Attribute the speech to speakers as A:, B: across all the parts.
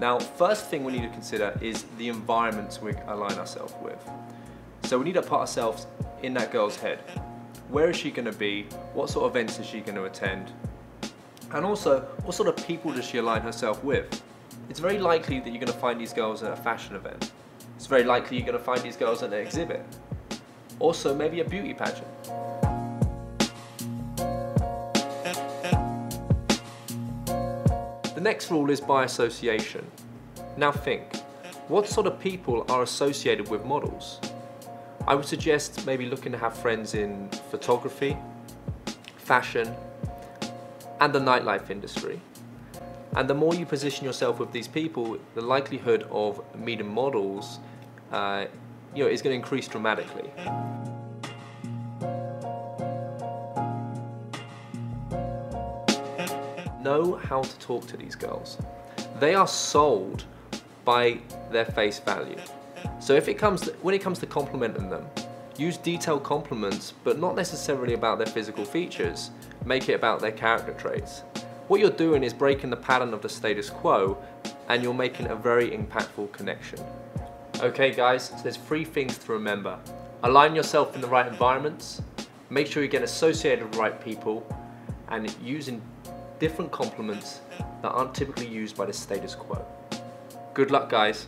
A: Now, first thing we need to consider is the environments we align ourselves with. So we need to put ourselves in that girl's head. Where is she going to be? What sort of events is she going to attend? And also, what sort of people does she align herself with? It's very likely that you're going to find these girls at a fashion event. It's very likely you're going to find these girls at an exhibit. Also, maybe a beauty pageant. The next rule is by association. Now think, what sort of people are associated with models? I would suggest maybe looking to have friends in photography, fashion, and the nightlife industry. And the more you position yourself with these people, the likelihood of meeting models uh, you know, is going to increase dramatically. Know how to talk to these girls. They are sold by their face value. So if it comes to, when it comes to complimenting them, use detailed compliments, but not necessarily about their physical features. Make it about their character traits. What you're doing is breaking the pattern of the status quo, and you're making a very impactful connection. Okay, guys, so there's three things to remember. Align yourself in the right environments, make sure you get associated with the right people, and using different compliments that aren't typically used by the status quo. Good luck, guys.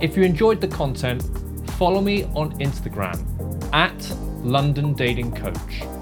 B: If you enjoyed the content, follow me on Instagram at London Dating Coach.